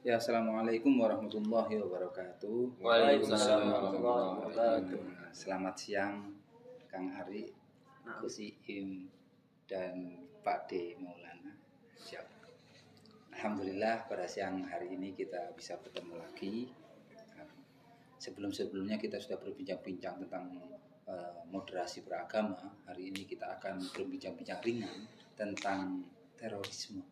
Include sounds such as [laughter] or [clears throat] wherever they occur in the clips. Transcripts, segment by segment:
Ya, assalamualaikum warahmatullahi wabarakatuh. Waalaikumsalam warahmatullahi wabarakatuh. Selamat siang, Kang Ari, Nah. Gus Iim, dan Pak D Maulana. Siap. Alhamdulillah pada siang hari ini kita bisa bertemu lagi. Sebelum-sebelumnya kita sudah berbincang-bincang tentang eh, moderasi beragama. Hari ini kita akan berbincang-bincang ringan tentang terorisme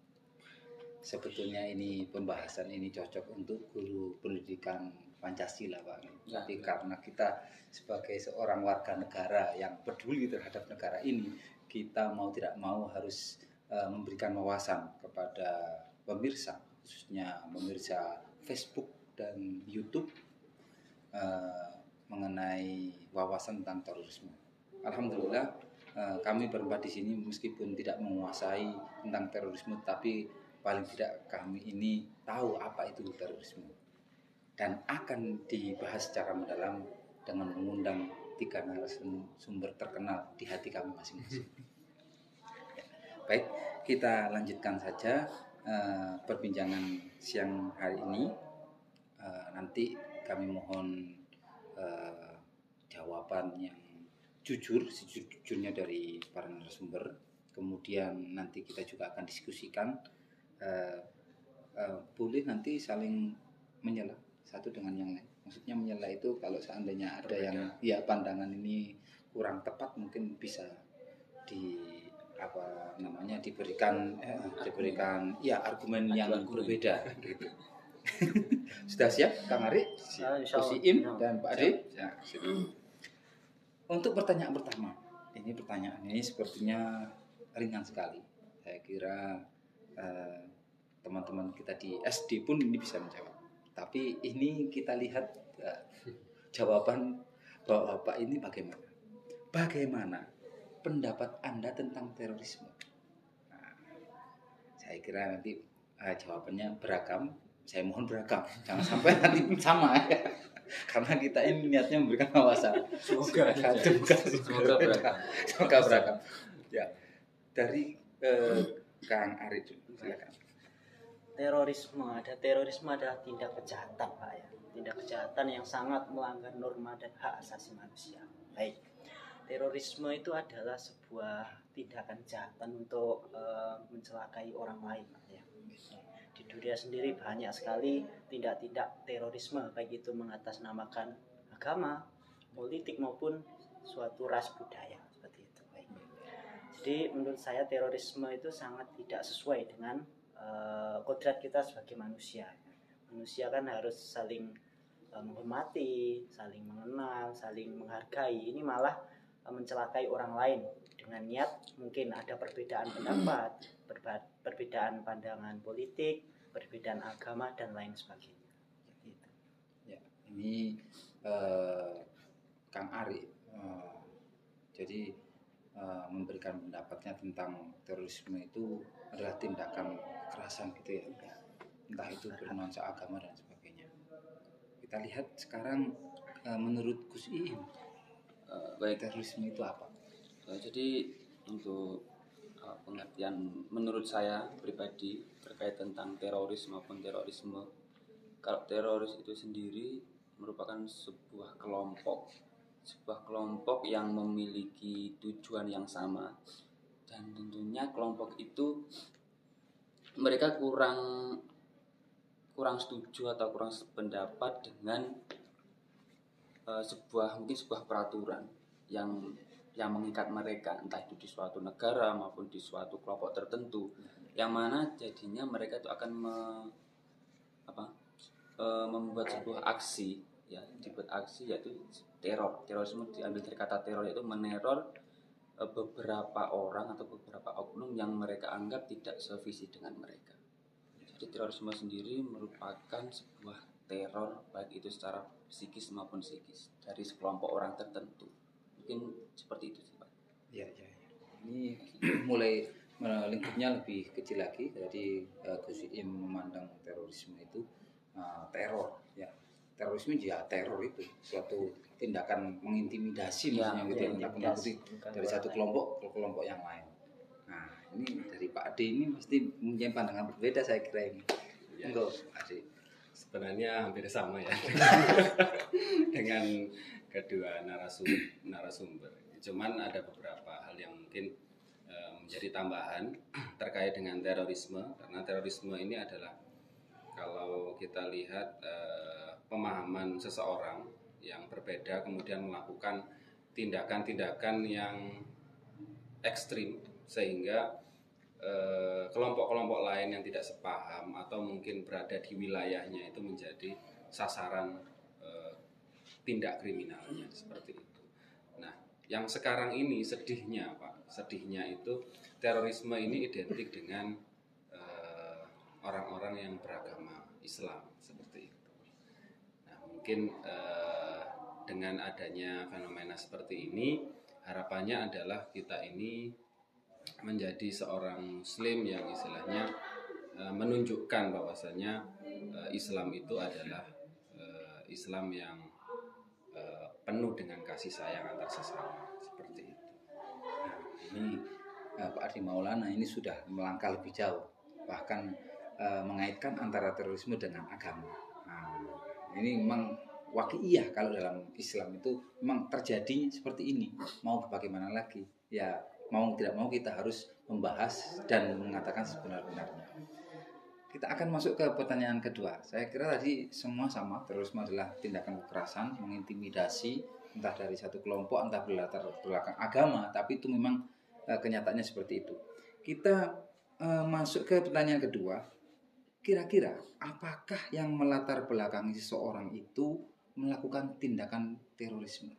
sebetulnya ini pembahasan ini cocok untuk guru pendidikan Pancasila Pak. Ya, Tapi ya. karena kita sebagai seorang warga negara yang peduli terhadap negara ini, kita mau tidak mau harus eh, memberikan wawasan kepada pemirsa, khususnya pemirsa Facebook dan YouTube eh, mengenai wawasan tentang terorisme. Alhamdulillah eh, kami berempat di sini meskipun tidak menguasai tentang terorisme, tapi paling tidak kami ini tahu apa itu terorisme dan akan dibahas secara mendalam dengan mengundang tiga narasumber terkenal di hati kami masing-masing. Baik, kita lanjutkan saja eh, perbincangan siang hari ini. Eh, nanti kami mohon eh, jawaban yang jujur, sejujurnya dari para narasumber. Kemudian nanti kita juga akan diskusikan eh, eh, boleh nanti saling menyela satu dengan yang lain. Maksudnya menyela itu kalau seandainya ada yang ya pandangan ini kurang tepat mungkin bisa di apa namanya diberikan eh, diberikan ya argumen yang Argumen. berbeda gitu. [laughs] Sudah siap Kang Ari? Ya, Im Ya. dan Pak Ade? Ya. Untuk pertanyaan pertama, ini pertanyaan ini sepertinya ringan sekali. Saya kira eh, teman-teman kita di SD pun ini bisa menjawab. Tapi ini kita lihat eh, jawaban Bapak ini bagaimana? Bagaimana pendapat Anda tentang terorisme? Nah, saya kira nanti eh, jawabannya beragam. Saya mohon beragam, jangan sampai [laughs] nanti sama ya. Karena kita ini niatnya memberikan wawasan. Semoga Semoga, Semoga beragam. Semoga beragam. Ya, dari eh, Kang Ari dulu, silakan. terorisme ada terorisme adalah tindak kejahatan pak ya. Tindak kejahatan yang sangat melanggar norma dan hak asasi manusia. Baik. Terorisme itu adalah sebuah tindakan kejahatan untuk eh, mencelakai orang lain ya. Di dunia sendiri banyak sekali tindak-tindak terorisme baik itu mengatasnamakan agama politik maupun suatu ras budaya jadi menurut saya terorisme itu sangat tidak sesuai dengan eh, kodrat kita sebagai manusia. Manusia kan harus saling eh, menghormati, saling mengenal, saling menghargai. Ini malah eh, mencelakai orang lain dengan niat mungkin ada perbedaan pendapat, perbedaan pandangan politik, perbedaan agama dan lain sebagainya. Gitu. Ya, ini eh, Kang Ari. eh, jadi eh, memberikan pendapatnya tentang terorisme itu adalah tindakan kekerasan gitu ya. Entah itu bernuansa agama dan sebagainya. Kita lihat sekarang eh, menurut Gus Iim Eh, baik terorisme itu apa? Jadi untuk pengertian menurut saya pribadi terkait tentang teroris maupun terorisme kalau teroris itu sendiri merupakan sebuah kelompok sebuah kelompok yang memiliki tujuan yang sama. Dan tentunya kelompok itu mereka kurang kurang setuju atau kurang sependapat dengan eh, sebuah mungkin sebuah peraturan yang yang mengikat mereka entah itu di suatu negara maupun di suatu kelompok tertentu. Yang mana jadinya mereka itu akan me- apa eh, membuat sebuah aksi ya dibuat aksi yaitu teror terorisme diambil dari kata teror yaitu meneror eh, beberapa orang atau beberapa oknum yang mereka anggap tidak sevisi dengan mereka jadi terorisme sendiri merupakan sebuah teror baik itu secara psikis maupun psikis dari sekelompok orang tertentu mungkin seperti itu sih pak Ya, ya, ya. Ini [clears throat] mulai lingkupnya lebih kecil lagi. Jadi Gus Iim memandang terorisme itu eh, teror. Terorisme ya teror itu suatu tindakan mengintimidasi Ya, maksudnya gitu ya, menakut-nakuti dari satu lain. kelompok ke kelompok yang lain. Nah, ini dari Pak Ade ini pasti mempunyai pandangan berbeda saya kira ini. Enggak, Pak Ade. sebenarnya hampir sama ya [laughs] dengan kedua narasum, narasumber. Cuman ada beberapa hal yang mungkin eh, menjadi tambahan [clears throat] terkait dengan terorisme karena terorisme ini adalah kalau kita lihat eh, pemahaman seseorang yang berbeda kemudian melakukan tindakan-tindakan yang ekstrim sehingga eh, kelompok-kelompok lain yang tidak sepaham atau mungkin berada di wilayahnya itu menjadi sasaran eh, tindak kriminalnya seperti itu. Nah, yang sekarang ini sedihnya Pak, sedihnya itu terorisme ini identik dengan eh, orang-orang yang beragama Islam seperti itu. Mungkin eh, dengan adanya fenomena seperti ini harapannya adalah kita ini menjadi seorang muslim yang istilahnya eh, menunjukkan bahwasanya eh, Islam itu adalah eh, Islam yang eh, penuh dengan kasih sayang antar sesama seperti itu. Nah, ini eh, Pak Ardi Maulana ini sudah melangkah lebih jauh, bahkan eh, mengaitkan antara terorisme dengan agama. Ini memang wakiyah kalau dalam Islam itu memang terjadi seperti ini. Mau bagaimana lagi? Ya mau tidak mau kita harus membahas dan mengatakan sebenar-benarnya. Kita akan masuk ke pertanyaan kedua. Saya kira tadi semua sama, terorisme adalah tindakan kekerasan, mengintimidasi, entah dari satu kelompok, entah berlatar belakang agama, tapi itu memang eh, kenyataannya seperti itu. Kita eh, masuk ke pertanyaan kedua. Kira-kira apakah yang melatar belakangi seseorang itu melakukan tindakan terorisme?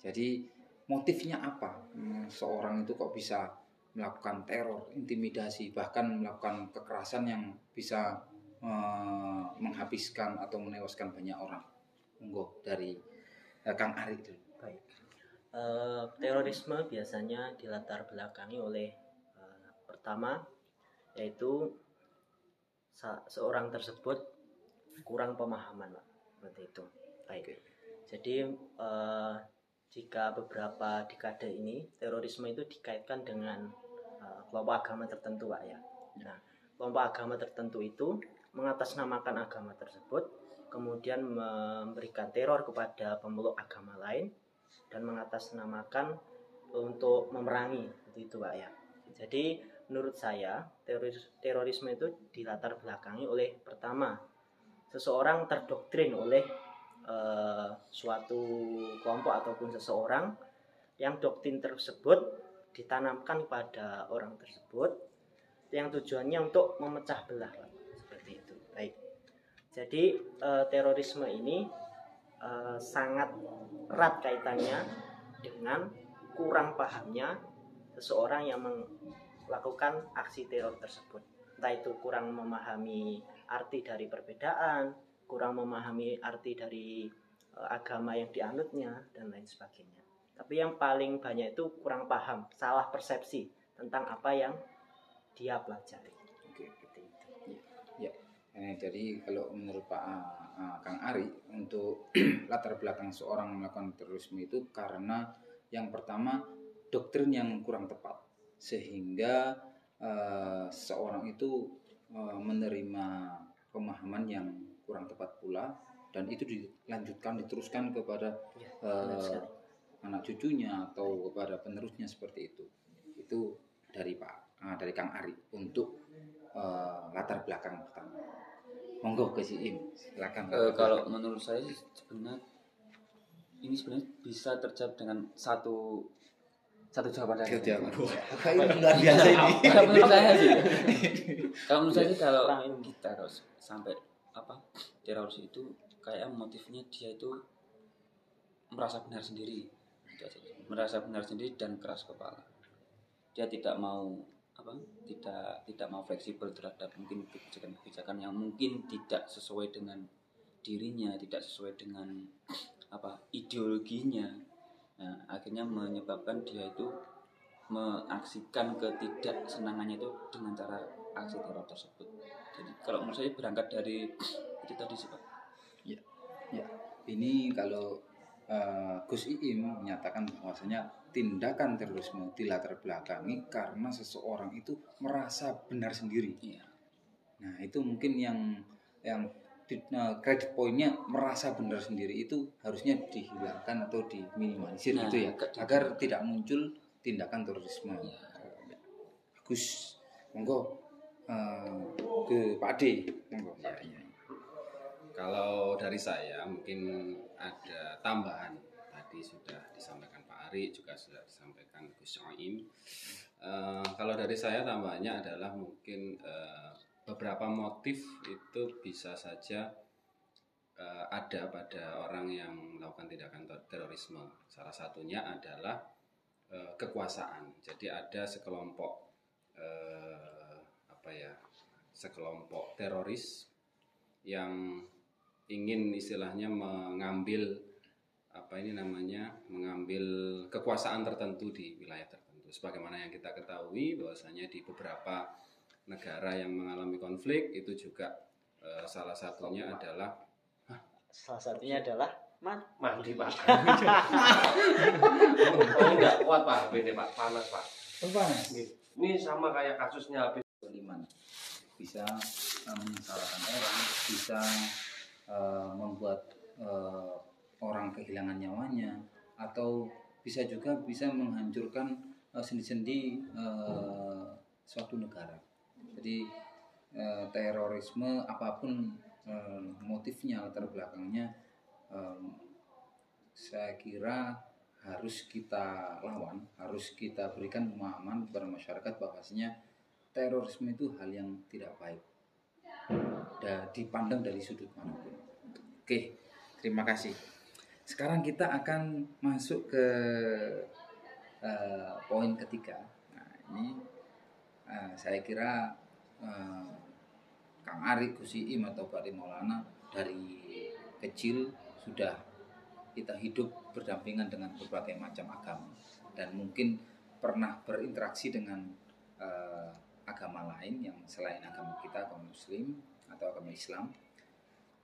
Jadi motifnya apa? Hmm, Seorang itu kok bisa melakukan teror, intimidasi, bahkan melakukan kekerasan yang bisa eh, menghabiskan atau menewaskan banyak orang. Monggo dari eh, Kang Ari dulu. Baik. Eh, terorisme biasanya dilatar belakangi oleh eh, pertama yaitu seorang tersebut kurang pemahaman, Pak. Seperti itu. Baik. Jadi eh, jika beberapa dekade ini terorisme itu dikaitkan dengan eh, kelompok agama tertentu, Pak ya. Nah, kelompok agama tertentu itu mengatasnamakan agama tersebut, kemudian memberikan teror kepada pemeluk agama lain dan mengatasnamakan untuk memerangi seperti itu pak ya jadi menurut saya teroris terorisme itu dilatar belakangi oleh pertama seseorang terdoktrin oleh eh, suatu kelompok ataupun seseorang yang doktrin tersebut ditanamkan pada orang tersebut yang tujuannya untuk memecah belah seperti itu. Baik. Jadi eh, terorisme ini eh, sangat erat kaitannya dengan kurang pahamnya seseorang yang melakukan aksi teror tersebut. Entah itu kurang memahami arti dari perbedaan, kurang memahami arti dari eh, agama yang dianutnya dan lain sebagainya. Tapi yang paling banyak itu kurang paham, salah persepsi tentang apa yang dia pelajari. Oke. Seperti itu. Eh, jadi kalau menurut Pak ah, Kang Ari untuk [clears throat] latar belakang seorang melakukan terorisme itu karena yang pertama doktrin yang kurang tepat sehingga eh, seorang itu eh, menerima pemahaman yang kurang tepat pula dan itu dilanjutkan diteruskan kepada Ya, sekali. anak cucunya atau kepada penerusnya seperti itu. Itu dari Pak ah, dari Kang Ari untuk eh, latar belakang pertama. Monggo ke si Im silakan. Eh, kalau menurut saya sebenarnya ini sebenarnya bisa terjawab dengan satu satu jawaban saja. Jawaban. Apa [laughs] ini luar biasa ini [laughs] [laughs] Kalau menurut saya sih. Kalau menurut saya sih kalau Kurang ilmu. kita kalau sampai apa teroris itu kayak motifnya dia itu merasa benar sendiri, Itu aja. merasa benar sendiri dan keras kepala. Dia tidak mau apa tidak tidak mau fleksibel terhadap mungkin kebijakan-kebijakan yang mungkin tidak sesuai dengan dirinya, tidak sesuai dengan apa ideologinya. Nah, akhirnya menyebabkan dia itu mengaksikan ketidaksenangannya itu dengan cara aksi teror tersebut. Jadi kalau menurut saya berangkat dari [clears throat] itu tadi sih Pak. ini kalau eh, Gus Iim menyatakan bahwasanya tindakan terorisme dilatar belakangi karena seseorang itu merasa benar sendiri Iya. Nah, itu mungkin yang yang di, kredit poinnya merasa benar sendiri itu harusnya dihilangkan atau diminimalisir Nah, gitu ya ke- agar tidak muncul tindakan terorisme. Ya. Gus, monggo eh, ke Pak Ade, monggo. Ya, ya. Kalau dari saya mungkin ada tambahan tadi sudah disampaikan Pak Ari juga sudah disampaikan Gus Soim. Eh, kalau dari saya tambahannya adalah mungkin eh, beberapa motif itu bisa saja eh, ada pada orang yang melakukan tindakan ter- terorisme. Salah satunya adalah eh, kekuasaan. Jadi ada sekelompok eh, apa ya sekelompok teroris yang ingin istilahnya mengambil apa ini namanya mengambil kekuasaan tertentu di wilayah tertentu sebagaimana yang kita ketahui bahwasanya di beberapa negara yang mengalami konflik itu juga eh, salah satunya adalah Salah satunya adalah man. Mandi pak. [laughs] oh enggak kuat pak, beda pak, panas pak. Panas. Ini sama kayak kasusnya habis Liman bisa eh, menyesalahkan orang, bisa eh, membuat eh, orang kehilangan nyawanya, atau bisa juga bisa menghancurkan sendi-sendi eh, suatu negara. Jadi eh, terorisme apa pun eh, motifnya latar belakangnya, eh, saya kira harus kita lawan, harus kita berikan pemahaman kepada masyarakat bahwasanya terorisme itu hal yang tidak baik dan dipandang dari sudut mana pun. Oke, terima kasih. Sekarang kita akan masuk ke eh, poin ketiga. Nah, ini eh, saya kira eh, Kang Ari Gusiim atau Pak Maulana dari kecil sudah kita hidup berdampingan dengan berbagai macam agama dan mungkin pernah berinteraksi dengan eh, agama lain yang selain agama kita agama Muslim atau agama Islam.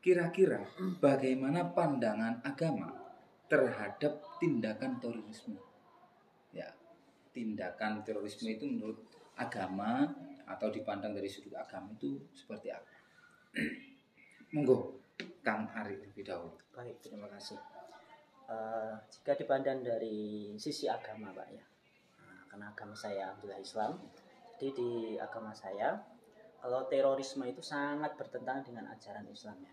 Kira-kira bagaimana pandangan agama terhadap tindakan terorisme? Ya, tindakan terorisme itu menurut agama atau dipandang dari sudut agama itu seperti apa? [clears throat] Monggo, Kang Ari lebih dahulu. Baik, terima kasih. Eh, jika dipandang dari sisi agama, Pak ya, Nah, karena agama saya adalah Islam, jadi di agama saya, kalau terorisme itu sangat bertentangan dengan ajaran Islam ya.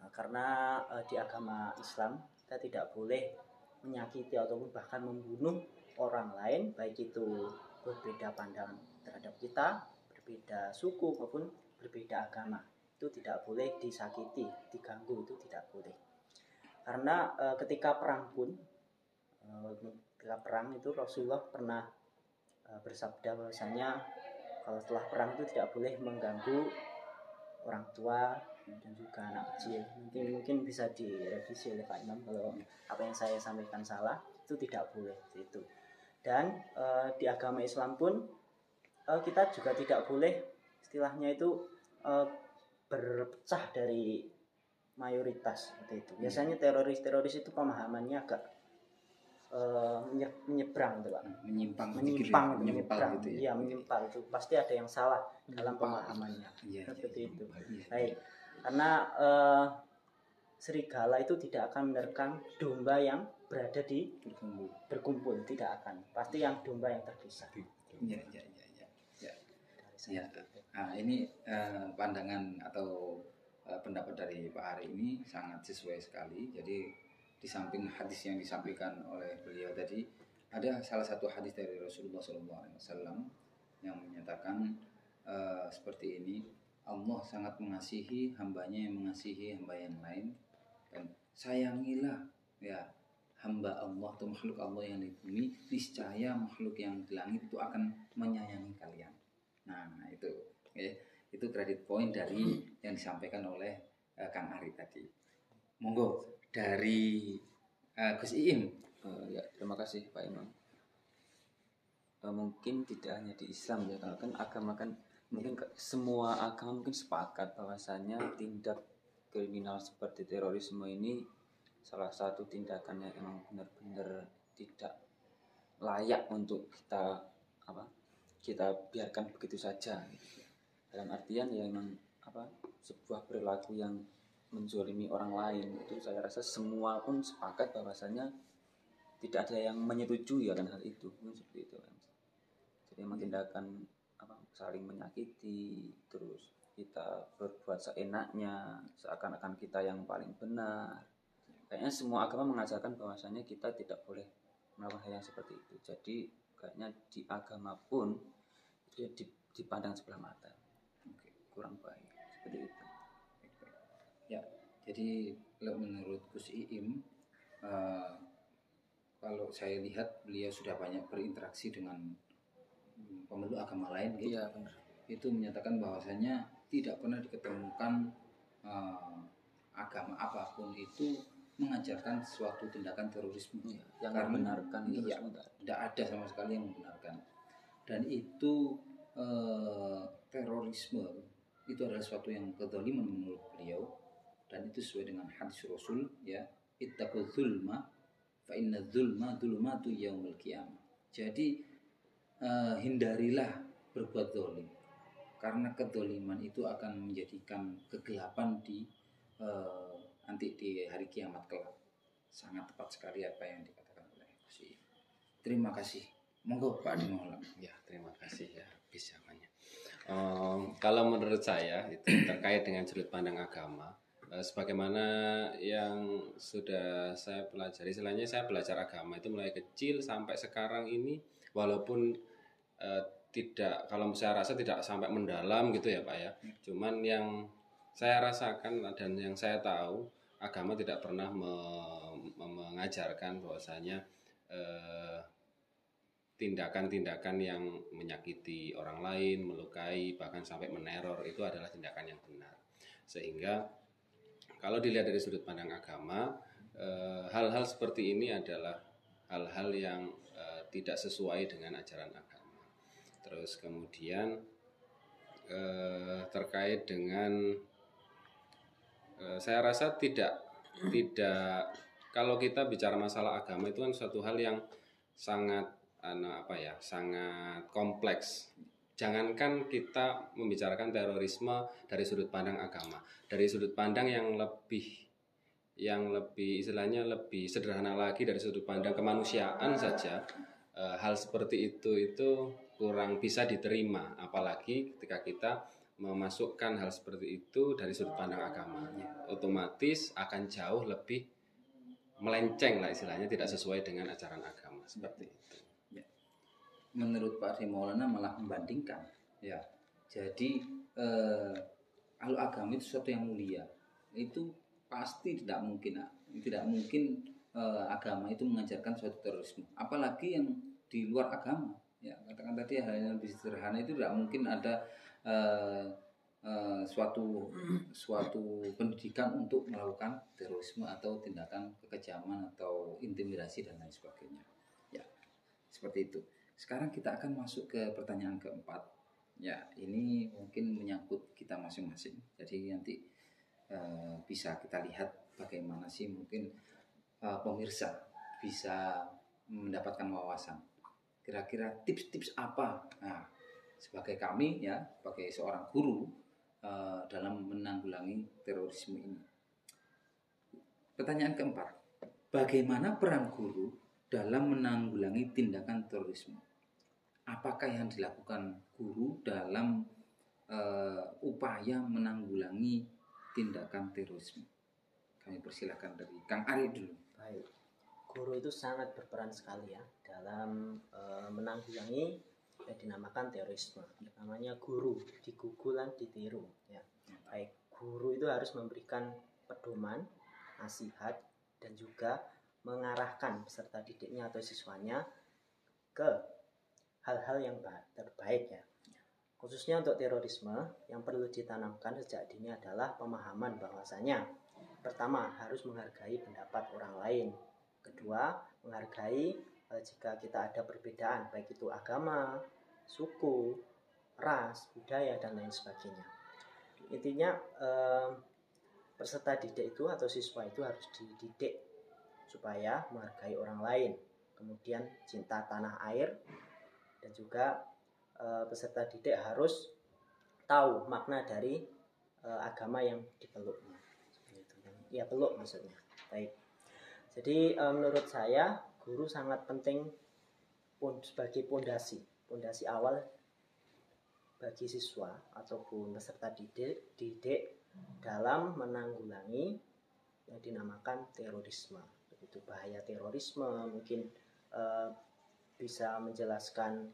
Nah, karena eh, di agama Islam kita tidak boleh menyakiti ataupun bahkan membunuh orang lain, baik itu berbeda pandangan terhadap kita, berbeda suku maupun berbeda agama. Itu tidak boleh disakiti, diganggu itu tidak boleh. Karena eh, ketika perang pun eh, ketika perang itu Rasulullah pernah eh, bersabda bahwasanya kalau setelah perang itu tidak boleh mengganggu orang tua dan juga anak kecil. Mungkin mungkin bisa direvisi oleh Pak Imam kalau apa yang saya sampaikan salah itu tidak boleh itu. Dan eh, di agama Islam pun eh, kita juga tidak boleh istilahnya itu eh, berpecah dari mayoritas seperti itu. Biasanya teroris-teroris itu pemahamannya agak eh, menye- menyeberang tuh Pak. Menyimpang, Menyimpang, gitu, menyimpang gitu ya. Iya, menyimpang itu pasti ada yang salah dalam pemahamannya. Iya, Seperti iya, itu. iya. Baik. Karena eh, serigala itu tidak akan menerkam domba yang berada di Berkumpul. berkumpul, tidak akan. Pasti yang domba yang terpisah. Iya, iya, iya, iya. Ya. Nah, ini eh, pandangan atau eh, pendapat dari Pak Ari ini sangat sesuai sekali. Jadi di samping hadis yang disampaikan oleh beliau tadi, ada salah satu hadis dari Rasulullah SAW yang menyatakan eh, seperti ini. Allah sangat mengasihi hambanya yang mengasihi hamba yang lain dan sayangilah ya hamba Allah atau makhluk Allah yang di bumi niscaya makhluk yang di langit itu akan menyayangi kalian. Nah, itu ya, itu kredit poin dari yang disampaikan oleh eh, Kang Ari tadi. Monggo dari eh, Gus Iim. Eh, ya, terima kasih Pak Imam. Eh, mungkin tidak hanya di Islam ya, kalau kan agama kan mungkin semua agama mungkin sepakat bahwasanya tindak kriminal seperti terorisme ini salah satu tindakan yang benar-benar tidak layak untuk kita apa kita biarkan begitu saja. Gitu. dalam artian ya emang apa sebuah perilaku yang menzolimi orang lain. Itu saya rasa semua pun sepakat bahwasanya tidak ada yang menyetujui akan hal itu. Mungkin seperti itu kan jadi memang tindakan apa saling menyakiti terus kita berbuat seenaknya seakan-akan kita yang paling benar. Kayaknya semua agama mengajarkan bahwasanya kita tidak boleh melakukan hal yang seperti itu. Jadi kayaknya di agama pun itu dipandang sebelah mata. Kurang baik. Seperti itu. Ya, jadi le- menurut Gus Iim, eh, kalau saya lihat beliau sudah banyak berinteraksi dengan pemeluk agama lain, gitu. iya benar. Itu menyatakan bahwasanya tidak pernah diketemukan eh, agama apa pun itu mengajarkan suatu tindakan terorisme. Iya, yang Karena- membenarkan iya. tidak ada. sama sekali yang membenarkan dan itu eh, terorisme itu adalah suatu yang kedoliman menurut beliau dan itu sesuai dengan hadis Rasul ya ittaqul zulma fa inna zulma zulmatu yaumil qiyamah jadi eh, hindarilah berbuat zalim karena kedoliman itu akan menjadikan kegelapan di eh, nanti di hari kiamat kelak sangat tepat sekali apa yang dikatakan oleh Gus Iim. Terima kasih. Monggo Pak Adi Maulana. Ya, terima kasih ya, bisa banyak. Em, kalau menurut saya itu [clears throat] terkait dengan sudut pandang agama, eh, sebagaimana yang sudah saya pelajari, selainnya saya belajar agama itu mulai kecil sampai sekarang ini, walaupun eh, tidak, kalau saya rasa tidak sampai mendalam gitu ya Pak ya. Cuman yang saya rasakan dan yang saya tahu, agama tidak pernah me- me- mengajarkan bahwasanya eh, tindakan-tindakan yang menyakiti orang lain, melukai, bahkan sampai meneror itu adalah tindakan yang benar. Sehingga kalau dilihat dari sudut pandang agama, eh, hal-hal seperti ini adalah hal-hal yang eh, tidak sesuai dengan ajaran agama. Terus kemudian eh, terkait dengan saya rasa tidak tidak. Kalau kita bicara masalah agama itu kan suatu hal yang sangat anu, apa ya sangat kompleks. Jangankan kita membicarakan terorisme dari sudut pandang agama. Dari sudut pandang yang lebih yang lebih istilahnya lebih sederhana lagi dari sudut pandang kemanusiaan saja eh, hal seperti itu itu kurang bisa diterima. Apalagi ketika kita memasukkan hal seperti itu dari sudut pandang agama otomatis akan jauh lebih melenceng lah istilahnya tidak sesuai dengan ajaran agama seperti itu Menurut Pak Adi Maulana malah membandingkan. Ya. Jadi eh, kalau agama itu sesuatu yang mulia, itu pasti tidak mungkin, tidak mungkin eh, agama itu mengajarkan suatu terorisme. Apalagi yang di luar agama. Ya, katakan tadi hal yang lebih sederhana itu tidak mungkin ada eh, eh, suatu suatu pendidikan untuk melakukan terorisme atau tindakan kekejaman atau intimidasi dan lain sebagainya. Ya, seperti itu. Sekarang kita akan masuk ke pertanyaan keempat. Ya, ini mungkin menyangkut kita masing-masing. Jadi nanti eh, bisa kita lihat bagaimana sih mungkin eh, pemirsa bisa mendapatkan wawasan. Kira-kira tips-tips apa? Nah, sebagai kami ya, sebagai seorang guru eh, dalam menanggulangi terorisme ini. Pertanyaan keempat, bagaimana peran guru dalam menanggulangi tindakan terorisme? Apakah yang dilakukan guru dalam eh, upaya menanggulangi tindakan terorisme? Kami persilahkan dari Kang Ari dulu. Baik. Guru itu sangat berperan sekali ya dalam eh, menanggulangi yang dinamakan terorisme. Namanya guru, digugulan ditiru ya. Baik, guru itu harus memberikan pedoman, nasihat dan juga mengarahkan peserta didiknya atau siswanya ke hal-hal yang ba- terbaik ya. Khususnya untuk terorisme, yang perlu ditanamkan sejak dini adalah pemahaman bahwasanya pertama harus menghargai pendapat orang lain. Kedua, menghargai jika kita ada perbedaan baik itu agama, suku, ras, budaya dan lain sebagainya. Intinya eh, peserta didik itu atau siswa itu harus dididik supaya menghargai orang lain. Kemudian cinta tanah air dan juga eh, peserta didik harus tahu makna dari eh, agama yang dipeluknya. Ya peluk maksudnya. Baik. Jadi eh, menurut saya guru sangat penting sebagai pondasi, pondasi awal bagi siswa ataupun peserta didik, didik dalam menanggulangi yang dinamakan terorisme. Begitu bahaya terorisme, mungkin eh, bisa menjelaskan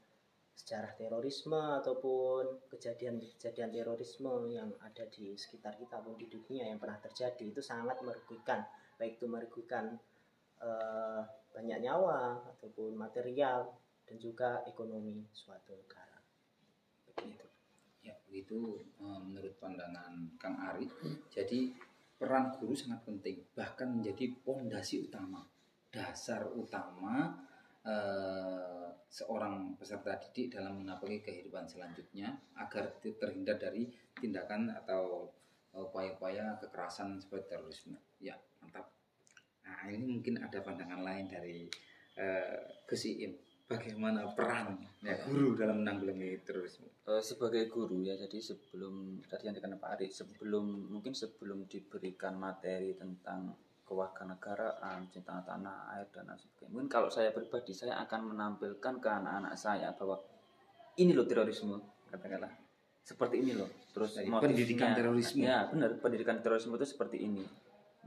sejarah terorisme ataupun kejadian-kejadian terorisme yang ada di sekitar kita pun di dunia yang pernah terjadi itu sangat merugikan baik itu merugikan eh, banyak nyawa ataupun material dan juga ekonomi suatu negara begitu Ya, begitu eh, menurut pandangan Kang Ari. Jadi peran guru sangat penting, bahkan menjadi pondasi utama, dasar utama eh, seorang peserta didik dalam menapaki kehidupan selanjutnya agar terhindar dari tindakan atau eh, upaya-upaya kekerasan seperti terorisme. Ya. Nah, ini mungkin ada pandangan lain dari Gus Iim. Bagaimana peran ya, guru dalam menanggulangi terorisme? Eh, sebagai guru ya jadi sebelum tadi yang dikatakan Pak Ari sebelum mungkin sebelum diberikan materi tentang kewarganegaraan cinta tanah air dan lain sebagainya mungkin kalau saya pribadi saya akan menampilkan ke anak-anak saya bahwa ini loh terorisme katakanlah seperti ini loh terus motifnya- pendidikan terorisme. ya benar pendidikan terorisme itu seperti ini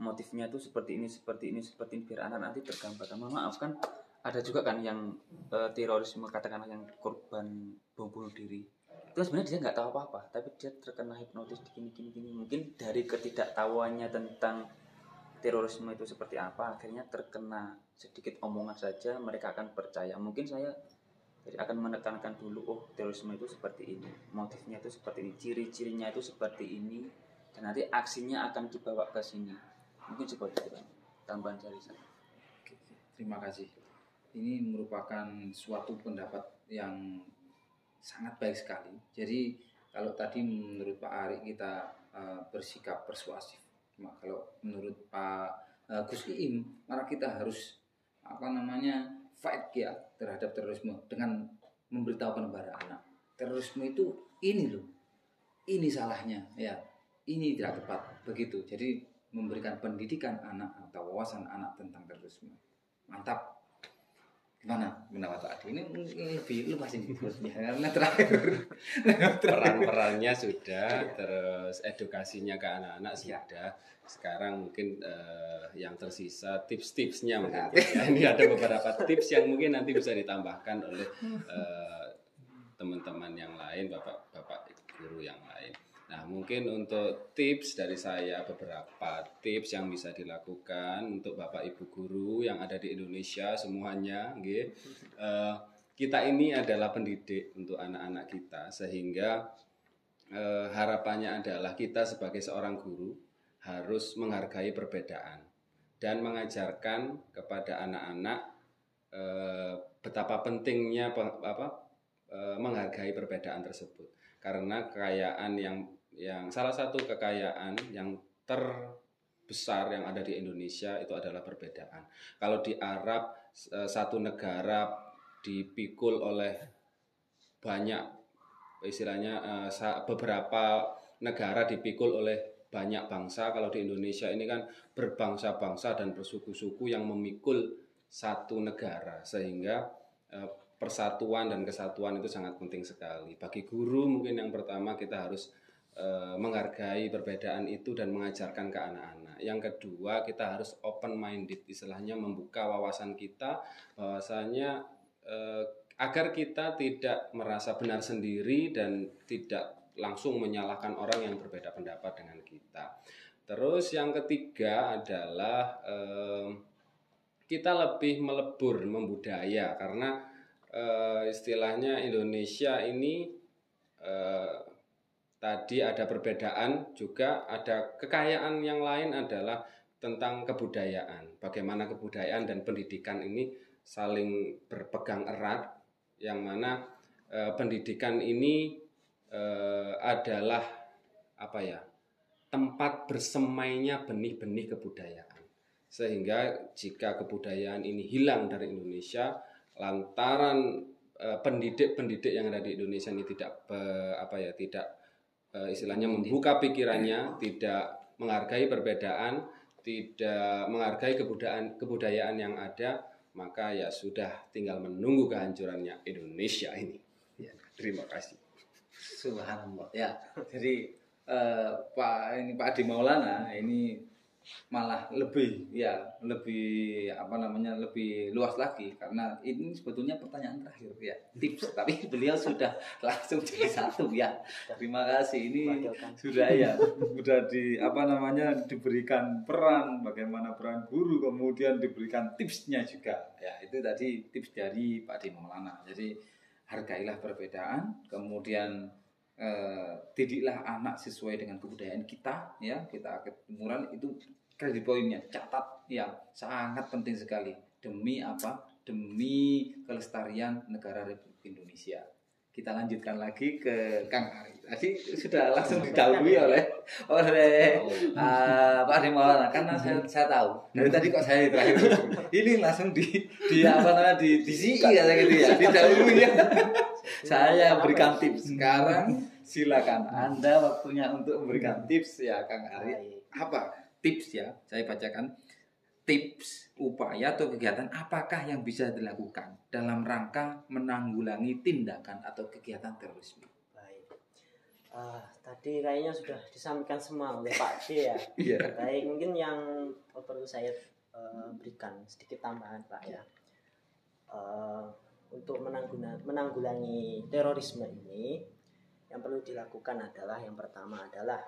motifnya itu seperti ini seperti ini seperti ini biar anak nanti tergambarkan mohon maaf kan ada juga kan yang eh, terorisme katakanlah yang korban bom bunuh diri. Itu sebenarnya dia nggak tahu apa-apa tapi dia terkena hipnotis gini gini gini. Mungkin dari ketidaktahuannya tentang terorisme itu seperti apa akhirnya terkena sedikit omongan saja mereka akan percaya. Mungkin saya jadi akan menekankan dulu oh terorisme itu seperti ini motifnya itu seperti ini ciri-cirinya itu seperti ini dan nanti aksinya akan dibawa ke sini mungkin seperti tambahan dari saya Terima kasih. Ini merupakan suatu pendapat yang sangat baik sekali. Jadi kalau tadi menurut Pak Ari kita eh, bersikap persuasif. Cuma kalau menurut Pak eh, Gus Iim, maka kita harus apa namanya fight ya terhadap terorisme dengan memberitahukan kepada anak. Terorisme itu ini loh, ini salahnya ya, ini tidak tepat begitu. Jadi memberikan pendidikan anak atau wawasan anak tentang terorisme. Mantap. Gimana pendapat Pak Adi? Ini mungkin lebih luas ini [laughs] karena terakhir. peran-perannya sudah terus edukasinya ke anak-anak sudah sekarang mungkin eh, yang tersisa tips-tipsnya mungkin ya. ini ada beberapa tips yang mungkin nanti bisa ditambahkan oleh eh, teman-teman yang lain bapak-bapak guru yang lain nah mungkin untuk tips dari saya beberapa tips yang bisa dilakukan untuk bapak ibu guru yang ada di Indonesia semuanya nggih. Eh, kita ini adalah pendidik untuk anak-anak kita sehingga eh, harapannya adalah kita sebagai seorang guru harus menghargai perbedaan dan mengajarkan kepada anak-anak eh, betapa pentingnya pe- apa menghargai perbedaan tersebut karena kekayaan yang yang salah satu kekayaan yang terbesar yang ada di Indonesia itu adalah perbedaan. Kalau di Arab eh, satu negara dipikul oleh banyak istilahnya eh, beberapa negara dipikul oleh banyak bangsa. Kalau di Indonesia ini kan berbangsa-bangsa dan bersuku-suku yang memikul satu negara. Sehingga eh, persatuan dan kesatuan itu sangat penting sekali. Bagi guru mungkin yang pertama kita harus eh, menghargai perbedaan itu dan mengajarkan ke anak-anak yang kedua kita harus open minded istilahnya membuka wawasan kita bahwasanya eh, agar kita tidak merasa benar sendiri dan tidak langsung menyalahkan orang yang berbeda pendapat dengan kita. Terus yang ketiga adalah eh, kita lebih melebur membudaya karena eh, istilahnya Indonesia ini tadi ada perbedaan juga ada kekayaan yang lain adalah tentang kebudayaan. Bagaimana kebudayaan dan pendidikan ini saling berpegang erat yang mana eh, pendidikan ini eh, adalah apa ya tempat bersemainya benih-benih kebudayaan sehingga jika kebudayaan ini hilang dari Indonesia lantaran eh, pendidik-pendidik yang ada di Indonesia ini tidak be- apa ya tidak eh, istilahnya membuka pikirannya, tidak menghargai perbedaan, tidak menghargai kebudayaan kebudayaan yang ada, maka ya sudah tinggal menunggu kehancurannya Indonesia ini. Ya, terima kasih. Subhanallah. Ya, jadi eh, Pak ini Pak Adi Maulana ini malah lebih ya lebih apa namanya lebih luas lagi. Karena ini sebetulnya pertanyaan terakhir ya tips. [laughs] Tapi beliau sudah langsung jadi satu ya. Terima kasih. Ini Wakilkan. sudah ya sudah di apa namanya diberikan peran bagaimana peran guru kemudian diberikan tipsnya juga. Ya itu tadi tips dari Pak Adi Maulana jadi hargailah perbedaan kemudian didiklah anak sesuai dengan kebudayaan kita ya. Kita kemudian itu kredit poinnya. Catat ya. Sangat penting sekali. Demi apa? Demi kelestarian negara Republik Indonesia. Kita lanjutkan lagi ke Kang Ari tadi sudah langsung didahului oleh oleh uh, Pak Adi Maulana. Karena saya, saya tahu. Dari tadi kok saya terakhir. Ini langsung di di apa namanya di di CI kata gitu ya. Didahului ya. Saya berikan tips. Sekarang silakan anda waktunya untuk memberikan tips ya Kang Ari apa tips ya saya bacakan tips upaya atau kegiatan apakah yang bisa dilakukan dalam rangka menanggulangi tindakan atau kegiatan terorisme Baik. Ah, tadi kayaknya sudah disampaikan semua oleh Pak D ya. [laughs] iya Baik, mungkin yang perlu saya eh, berikan sedikit tambahan Pak ya. Eh, untuk menanggulangi terorisme ini, yang perlu dilakukan adalah yang pertama adalah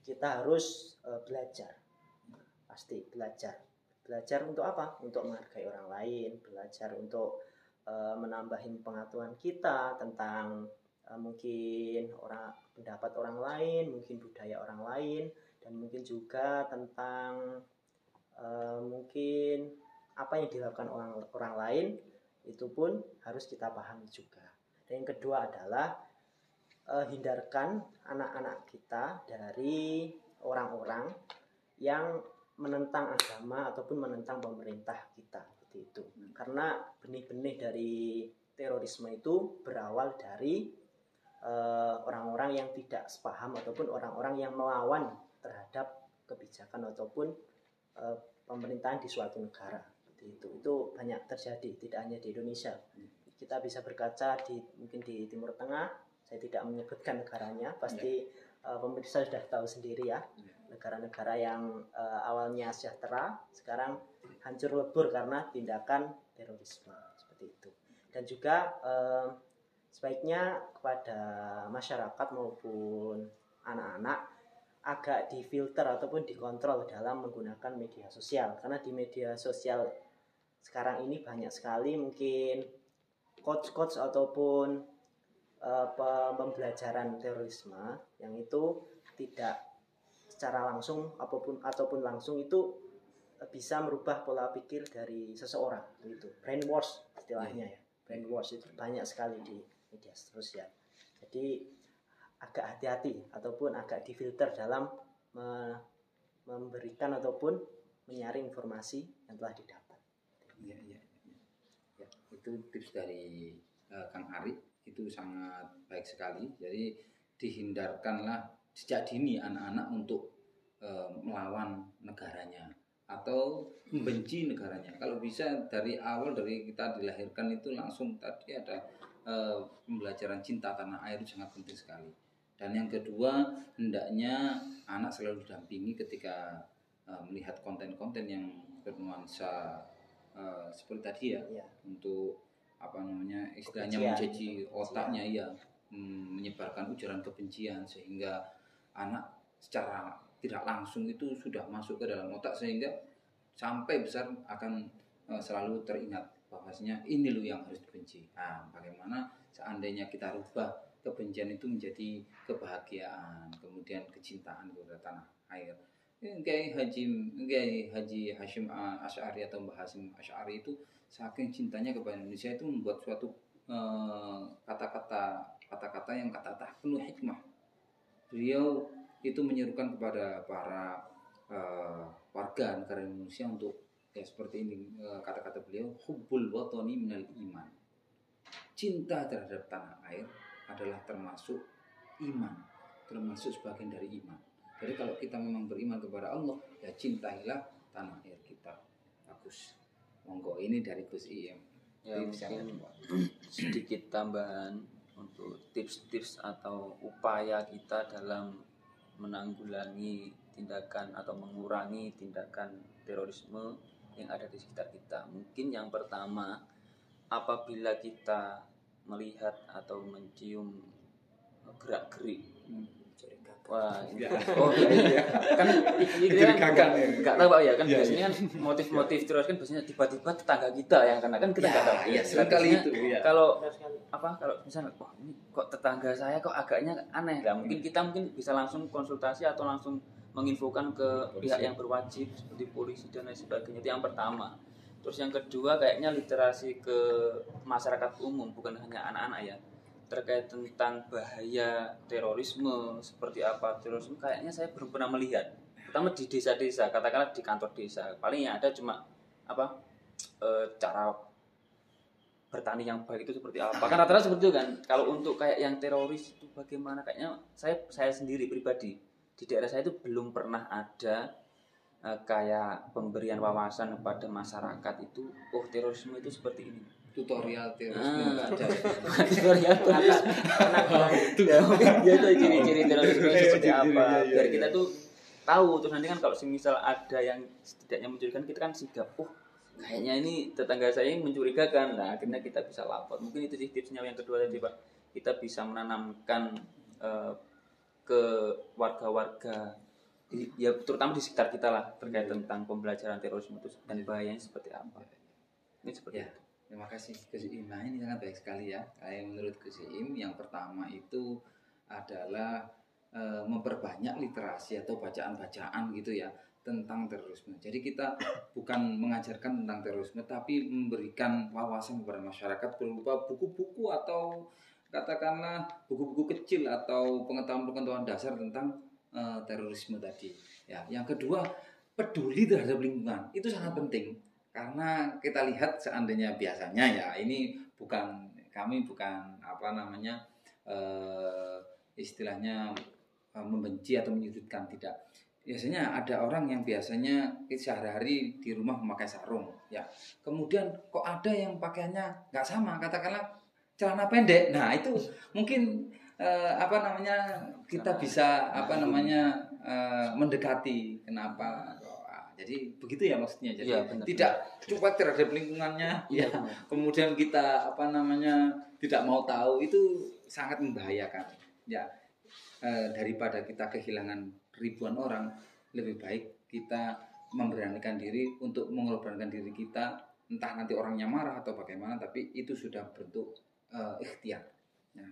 kita harus eh, belajar, pasti belajar. Belajar untuk apa? Untuk menghargai orang lain, belajar untuk eh, menambahin pengetahuan kita tentang eh, mungkin orang pendapat orang lain, mungkin budaya orang lain, dan mungkin juga tentang eh, mungkin apa yang dilakukan orang orang lain itu pun harus kita pahami juga. Yang kedua adalah eh, hindarkan anak-anak kita dari orang-orang yang menentang agama ataupun menentang pemerintah kita seperti itu. Karena benih-benih dari terorisme itu berawal dari eh, orang-orang yang tidak sepaham ataupun orang-orang yang melawan terhadap kebijakan ataupun eh, pemerintahan di suatu negara seperti itu itu banyak terjadi tidak hanya di Indonesia kita bisa berkaca di mungkin di Timur Tengah saya tidak menyebutkan negaranya pasti eh, pemirsa sudah tahu sendiri ya. Negara-negara yang eh, awalnya sejahtera sekarang hancur lebur karena tindakan terorisme seperti itu. Dan juga eh, sebaiknya kepada masyarakat maupun anak-anak agak difilter ataupun dikontrol dalam menggunakan media sosial. Karena di media sosial sekarang ini banyak sekali mungkin coach-coach ataupun eh, pe- pembelajaran terorisme yang itu tidak secara langsung apa pun ataupun langsung itu bisa merubah pola pikir dari seseorang gitu. Brainwash istilahnya ya. Brainwash itu banyak sekali di media sosial jadi agak hati-hati ataupun agak difilter dalam me- memberikan ataupun menyaring informasi yang telah didapat. Iya, iya. Ya, itu tips dari eh, Kang Ari itu sangat baik sekali. Jadi dihindarkanlah sejak dini anak-anak untuk eh, melawan negaranya atau membenci negaranya. Kalau bisa dari awal dari kita dilahirkan itu langsung tadi ada eh, pembelajaran cinta tanah air itu sangat penting sekali. Dan yang kedua hendaknya anak selalu didampingi ketika eh, melihat konten-konten yang bernuansa eh, seperti tadi ya ya untuk apa namanya istilahnya mencaci otaknya ya menyebarkan ujaran kebencian sehingga anak secara tidak langsung itu sudah masuk ke dalam otak sehingga sampai besar akan eh, selalu teringat bahwasanya ini loh yang harus dibenci. Nah, bagaimana seandainya kita rubah kebencian itu menjadi kebahagiaan, kemudian kecintaan kepada tanah air. Eh, Kiai Haji Kiai Haji Hashim uh, Asy'ari atau Mbah Hasim Asy'ari itu saking cintanya kepada Indonesia itu membuat suatu eh, kata-kata kata-kata yang kata-kata penuh hikmah. Beliau itu menyerukan kepada para eh, warga negara Indonesia untuk ya seperti ini eh, kata-kata beliau hubbul watani minal iman. Cinta terhadap tanah air adalah termasuk iman. termasuk sebagian dari iman. Jadi kalau kita memang beriman kepada Allah, ya cintailah tanah air kita. Bagus. Monggo ini dari Gus Iem. Ya, sedikit tambahan untuk tips-tips atau upaya kita dalam menanggulangi tindakan atau mengurangi tindakan terorisme yang ada di sekitar kita. Mungkin yang pertama, apabila kita melihat atau mencium gerak-gerik Wah, [laughs] ini Ya. oh iya, iya. kan [laughs] ini kan Mencurigakan ya. tahu Pak ya kan Iya, biasanya kan motif-motif teroris kan biasanya tiba-tiba tetangga kita yang karena kan kita Ya, nggak tahu. ya, sering kali Biasanya itu, ya. Kalau apa kalau misalnya wah ini kok tetangga saya kok agaknya aneh lah mungkin kita mungkin bisa langsung konsultasi atau langsung menginfokan ke Polisi. pihak yang berwajib seperti polisi dan lain sebagainya itu yang pertama terus yang kedua kayaknya literasi ke masyarakat umum bukan hanya anak-anak ya terkait tentang bahaya terorisme seperti apa terorisme kayaknya saya belum pernah melihat. Pertama di desa-desa katakanlah di kantor desa. Paling yang ada cuma apa eh, cara bertani yang baik itu seperti apa. Kan rata-rata seperti itu kan. Kalau untuk kayak yang teroris itu bagaimana? Kayaknya saya saya sendiri pribadi di daerah saya itu belum pernah ada eh, kayak pemberian wawasan kepada masyarakat itu oh terorisme itu seperti ini Tutorial terorisme Ah. [laughs] tutorial [laughs] tulis ya tuh ciri-ciri terorisme itu seperti Ciri-cirinya, apa. iya, biar iya. kita tuh tahu. Terus nanti kan kalau misal ada yang setidaknya mencurigakan kita kan sigap oh kayaknya ini tetangga saya yang mencurigakan. Nah akhirnya kita bisa lapor. Mungkin itu sih tipsnya yang kedua tadi pak. Kita bisa menanamkan eh, ke warga-warga di- ya terutama di sekitar kita lah terkait tentang pembelajaran terorisme itu dan bahayanya seperti apa. Ini seperti Ya. itu Terima kasih Gus Im. Nah ini sangat baik sekali ya. Kayak menurut Gus Im yang pertama itu adalah eh, memperbanyak literasi atau bacaan-bacaan gitu ya tentang terorisme. Jadi kita bukan mengajarkan tentang terorisme tapi memberikan wawasan kepada masyarakat berupa buku-buku atau katakanlah buku-buku kecil atau pengetahuan-pengetahuan dasar tentang eh, terorisme tadi. Ya, yang kedua peduli terhadap lingkungan itu sangat penting karena kita lihat seandainya biasanya ya ini bukan kami bukan apa namanya eh, istilahnya eh, membenci atau menyudutkan tidak. Biasanya ada orang yang biasanya sehari-hari di rumah memakai sarung ya. Kemudian kok ada yang pakaiannya nggak sama katakanlah celana pendek. Nah itu mungkin eh, apa namanya kita bisa apa namanya eh, mendekati kenapa jadi begitu ya maksudnya. Jadi Iya, benar. tidak cuek terhadap lingkungannya. Iya, ya kemudian kita apa namanya tidak mau tahu itu sangat membahayakan. Ya eh, daripada kita kehilangan ribuan orang lebih baik kita memberanikan diri untuk mengorbankan diri kita entah nanti orangnya marah atau bagaimana tapi itu sudah bentuk eh, ikhtiar. Nah,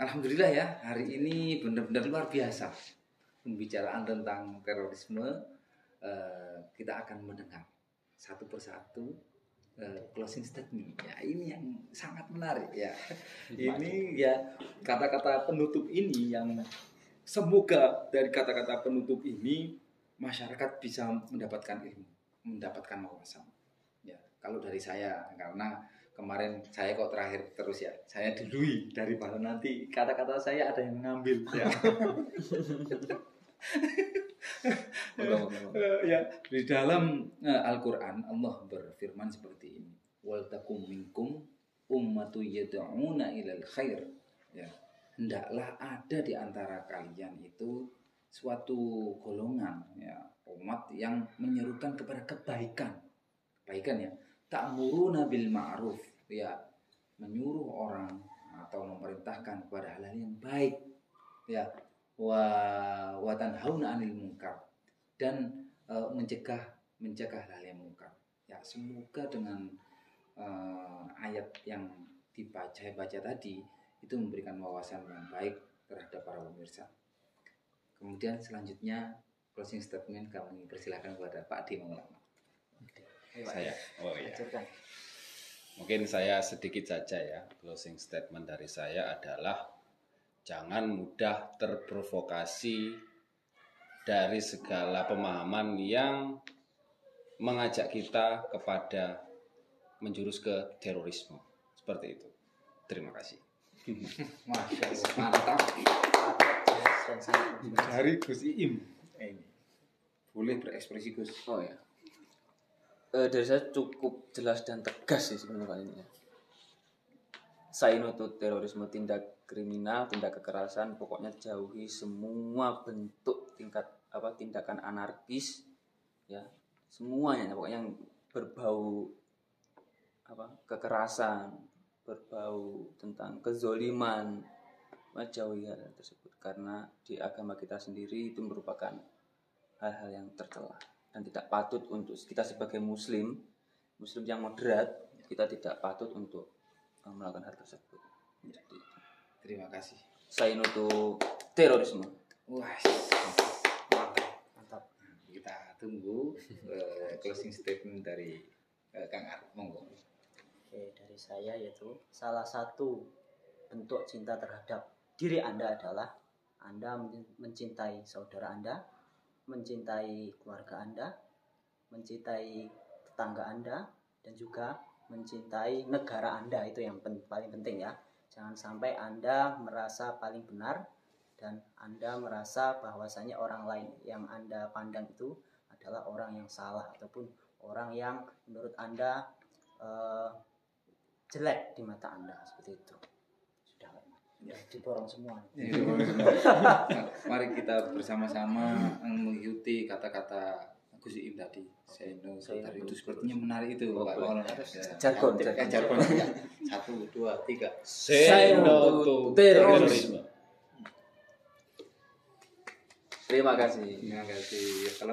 alhamdulillah ya hari ini benar-benar luar biasa pembicaraan tentang terorisme eh, kita akan mendengar satu persatu eh, closing statement. Ya ini yang sangat menarik ya. [laughs] Ini ya kata-kata penutup ini yang semoga dari kata-kata penutup ini masyarakat bisa mendapatkan ilmu mendapatkan wawasan. Ya kalau dari saya karena kemarin saya kok terakhir terus ya saya dului daripada nanti kata-kata saya ada yang mengambil ya [laughs] ya. Di dalam eh, Al-Qur'an Allah berfirman seperti ini. Wal takum minkum ummatu yad'una ilal khair. Ya. Hendaklah ada di antara kalian itu suatu golongan ya umat yang menyerukan kepada kebaikan. Kebaikan ya. Ta'muruna bil ma'ruf. Ya. Menyuruh orang atau memerintahkan kepada hal yang baik. Ya wa wa tanhauna 'anil munkar dan eh, mencegah mencegah hal yang munkar. Ya, semoga dengan eh, ayat yang dibaca baca tadi itu memberikan wawasan yang baik terhadap para pemirsa. Kemudian selanjutnya closing statement kami persilakan kepada Pak Adi Maulana. Saya. Oh iya. Ajarkan. Mungkin saya sedikit saja ya. Closing statement dari saya adalah jangan mudah terprovokasi dari segala pemahaman yang mengajak kita kepada menjurus ke terorisme. Seperti itu. Terima kasih. Masya Allah, mantap. Dari Gus Iim. Eh, Ini. Boleh berekspresi Gus. Oh ya. Eh, dari saya cukup jelas dan tegas sih sebenarnya kali ini ya. Nuntut terorisme tindak kriminal, tindak kekerasan, pokoknya jauhi semua bentuk tingkat apa tindakan anarkis ya. Semuanya pokoknya yang berbau apa kekerasan, berbau tentang kezoliman, jauhi hal tersebut karena di agama kita sendiri itu merupakan hal-hal yang tercela dan tidak patut untuk kita sebagai muslim muslim yang moderat kita tidak patut untuk melakukan hal tersebut jadi Terima kasih. saya nutup terorisme Wah, Mantap. kita tunggu eh, closing statement dari eh, Kang Ar. Monggo. Oke, dari saya yaitu salah satu bentuk cinta terhadap diri Anda adalah Anda men- mencintai saudara Anda, mencintai keluarga Anda, mencintai tetangga Anda, dan juga mencintai negara Anda itu yang pen- paling penting ya. Jangan sampai Anda merasa paling benar dan Anda merasa bahwasanya orang lain yang Anda pandang itu adalah orang yang salah ataupun orang yang menurut Anda eh, jelek di mata Anda seperti itu. Sudah ya, diborong semua. Nah, [laughs] Mari kita bersama-sama mengikuti kata-kata Gus Iim tadi. Seno Saya tadi nutup. itu sepertinya menarik itu Oh, Pak. Maulana. Jargon, Ya, jargon. jargon. Satu, dua, tiga. Say no to terorisme. terima kasih Terima kasih. Kalau